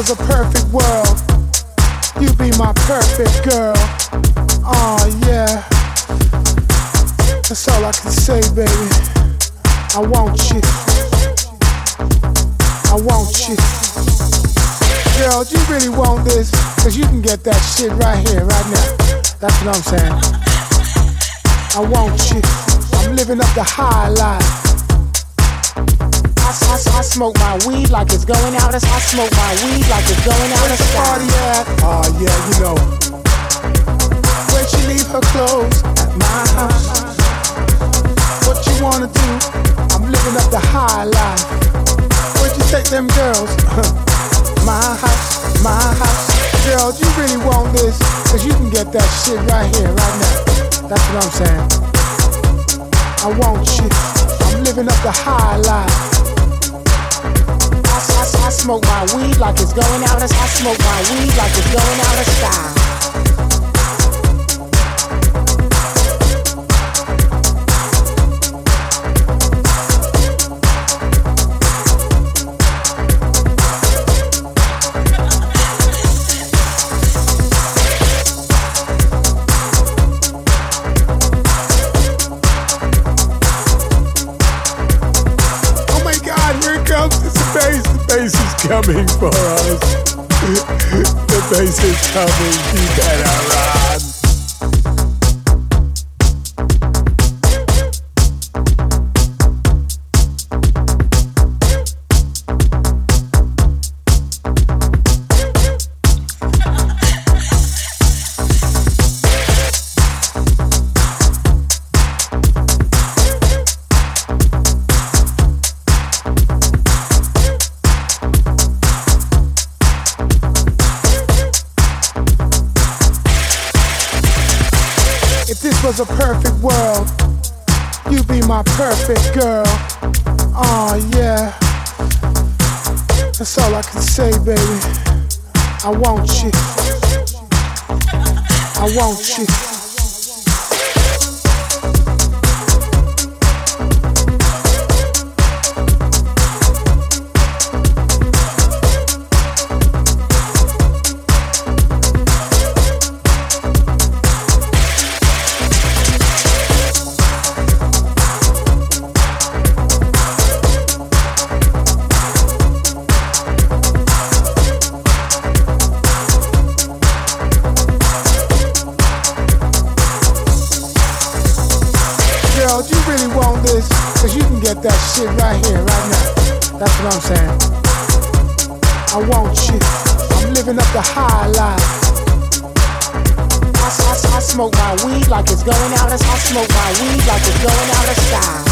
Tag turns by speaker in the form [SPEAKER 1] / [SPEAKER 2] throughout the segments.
[SPEAKER 1] was a perfect world, you'd be my perfect girl. Oh yeah. That's all I can say, baby. I want you. I want you. Girl, you really want this? Cause you can get that shit right here, right now. That's what I'm saying. I want you. I'm living up the high life. I, smoke my weed like it's going out. As I smoke my weed like it's going out of style. Party at? Oh yeah, you know. When she leave her clothes at my house. What you wanna do? I'm living up the high life. Where'd you take them girls? my house, my house. Girls, you really want this? Cause you can get that shit right here, right now. That's what I'm saying. I want you. I'm living up the high life. Smoke my weed like it's going out of I smoke my weed like it's going out of style. Coming for us. the bass is coming. You better run. Girl. Oh yeah. That's all I can say, baby. I want you. I want you. that shit right here, right now. That's what I'm saying. I want you. I'm living up the high life. I, I, I smoke my weed like it's going out. I smoke my weed like it's going out of style.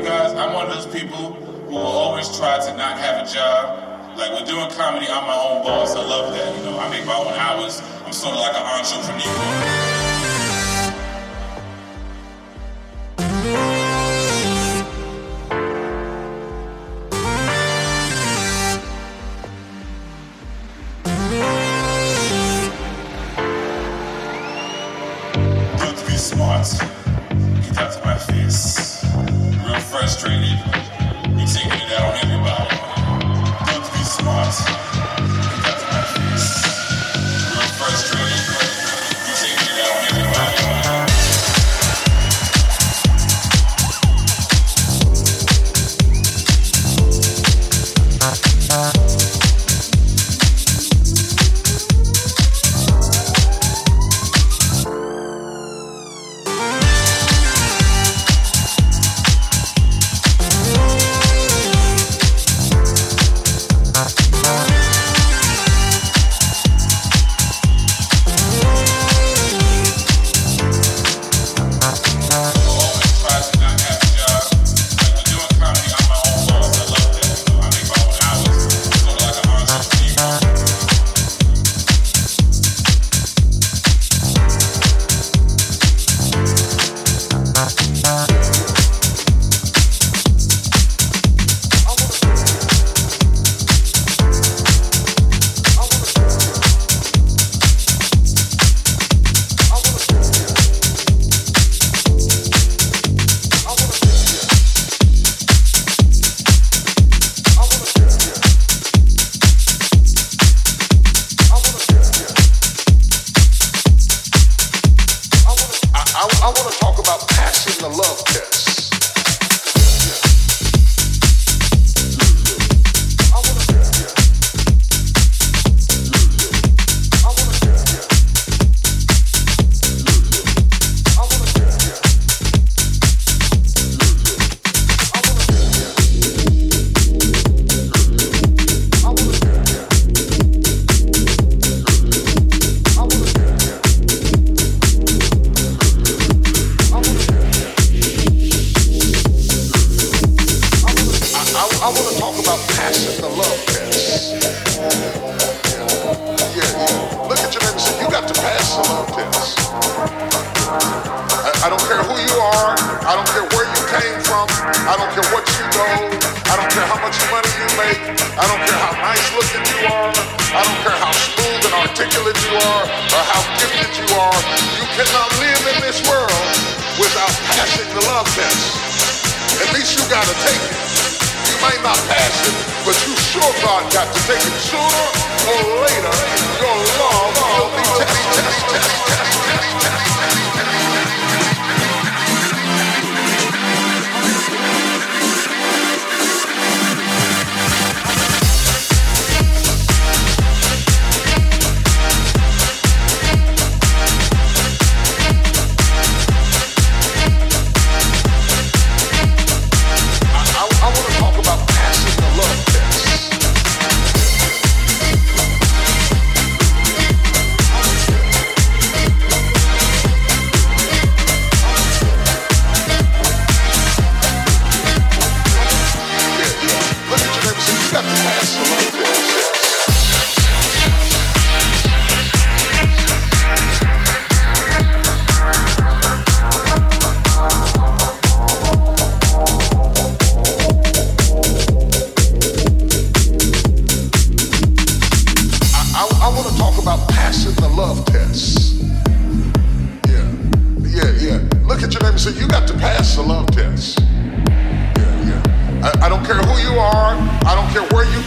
[SPEAKER 2] Guys. I'm one of those people who will always try to not have a job. Like with doing comedy, I'm my own boss. I love that. You know, I make my own hours. I'm sort of like an entrepreneur.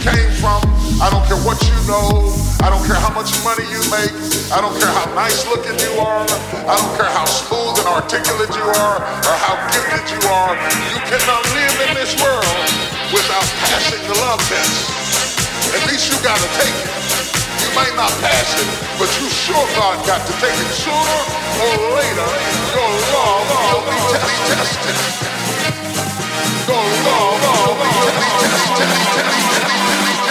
[SPEAKER 3] came from. I don't care what you know. I don't care how much money you make. I don't care how nice looking you are. I don't care how smooth and articulate you are or how gifted you are. You cannot live in this world without passing the love test. At least you gotta take it. You might not pass it, but you sure God got to take it. Sooner or later, your love will be tested go, go, go, go.